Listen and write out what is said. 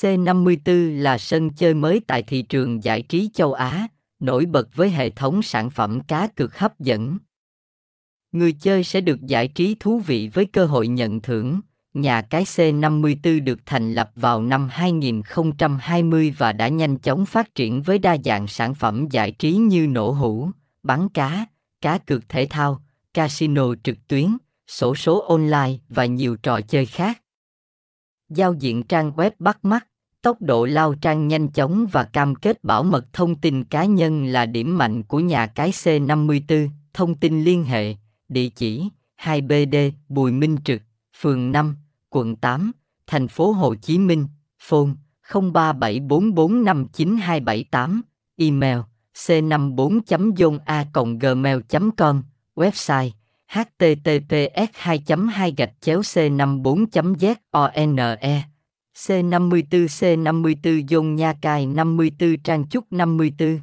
C54 là sân chơi mới tại thị trường giải trí châu Á, nổi bật với hệ thống sản phẩm cá cược hấp dẫn. Người chơi sẽ được giải trí thú vị với cơ hội nhận thưởng. Nhà cái C54 được thành lập vào năm 2020 và đã nhanh chóng phát triển với đa dạng sản phẩm giải trí như nổ hũ, bắn cá, cá cược thể thao, casino trực tuyến, sổ số online và nhiều trò chơi khác. Giao diện trang web bắt mắt, tốc độ lao trang nhanh chóng và cam kết bảo mật thông tin cá nhân là điểm mạnh của nhà cái C54, thông tin liên hệ, địa chỉ 2BD Bùi Minh Trực, phường 5, quận 8, thành phố Hồ Chí Minh, phone 0374459278, email c54.zona.gmail.com, website https 2 2 gạch chéo c 54 zone C54 C54 Dôn Nha Cài 54 Trang Trúc 54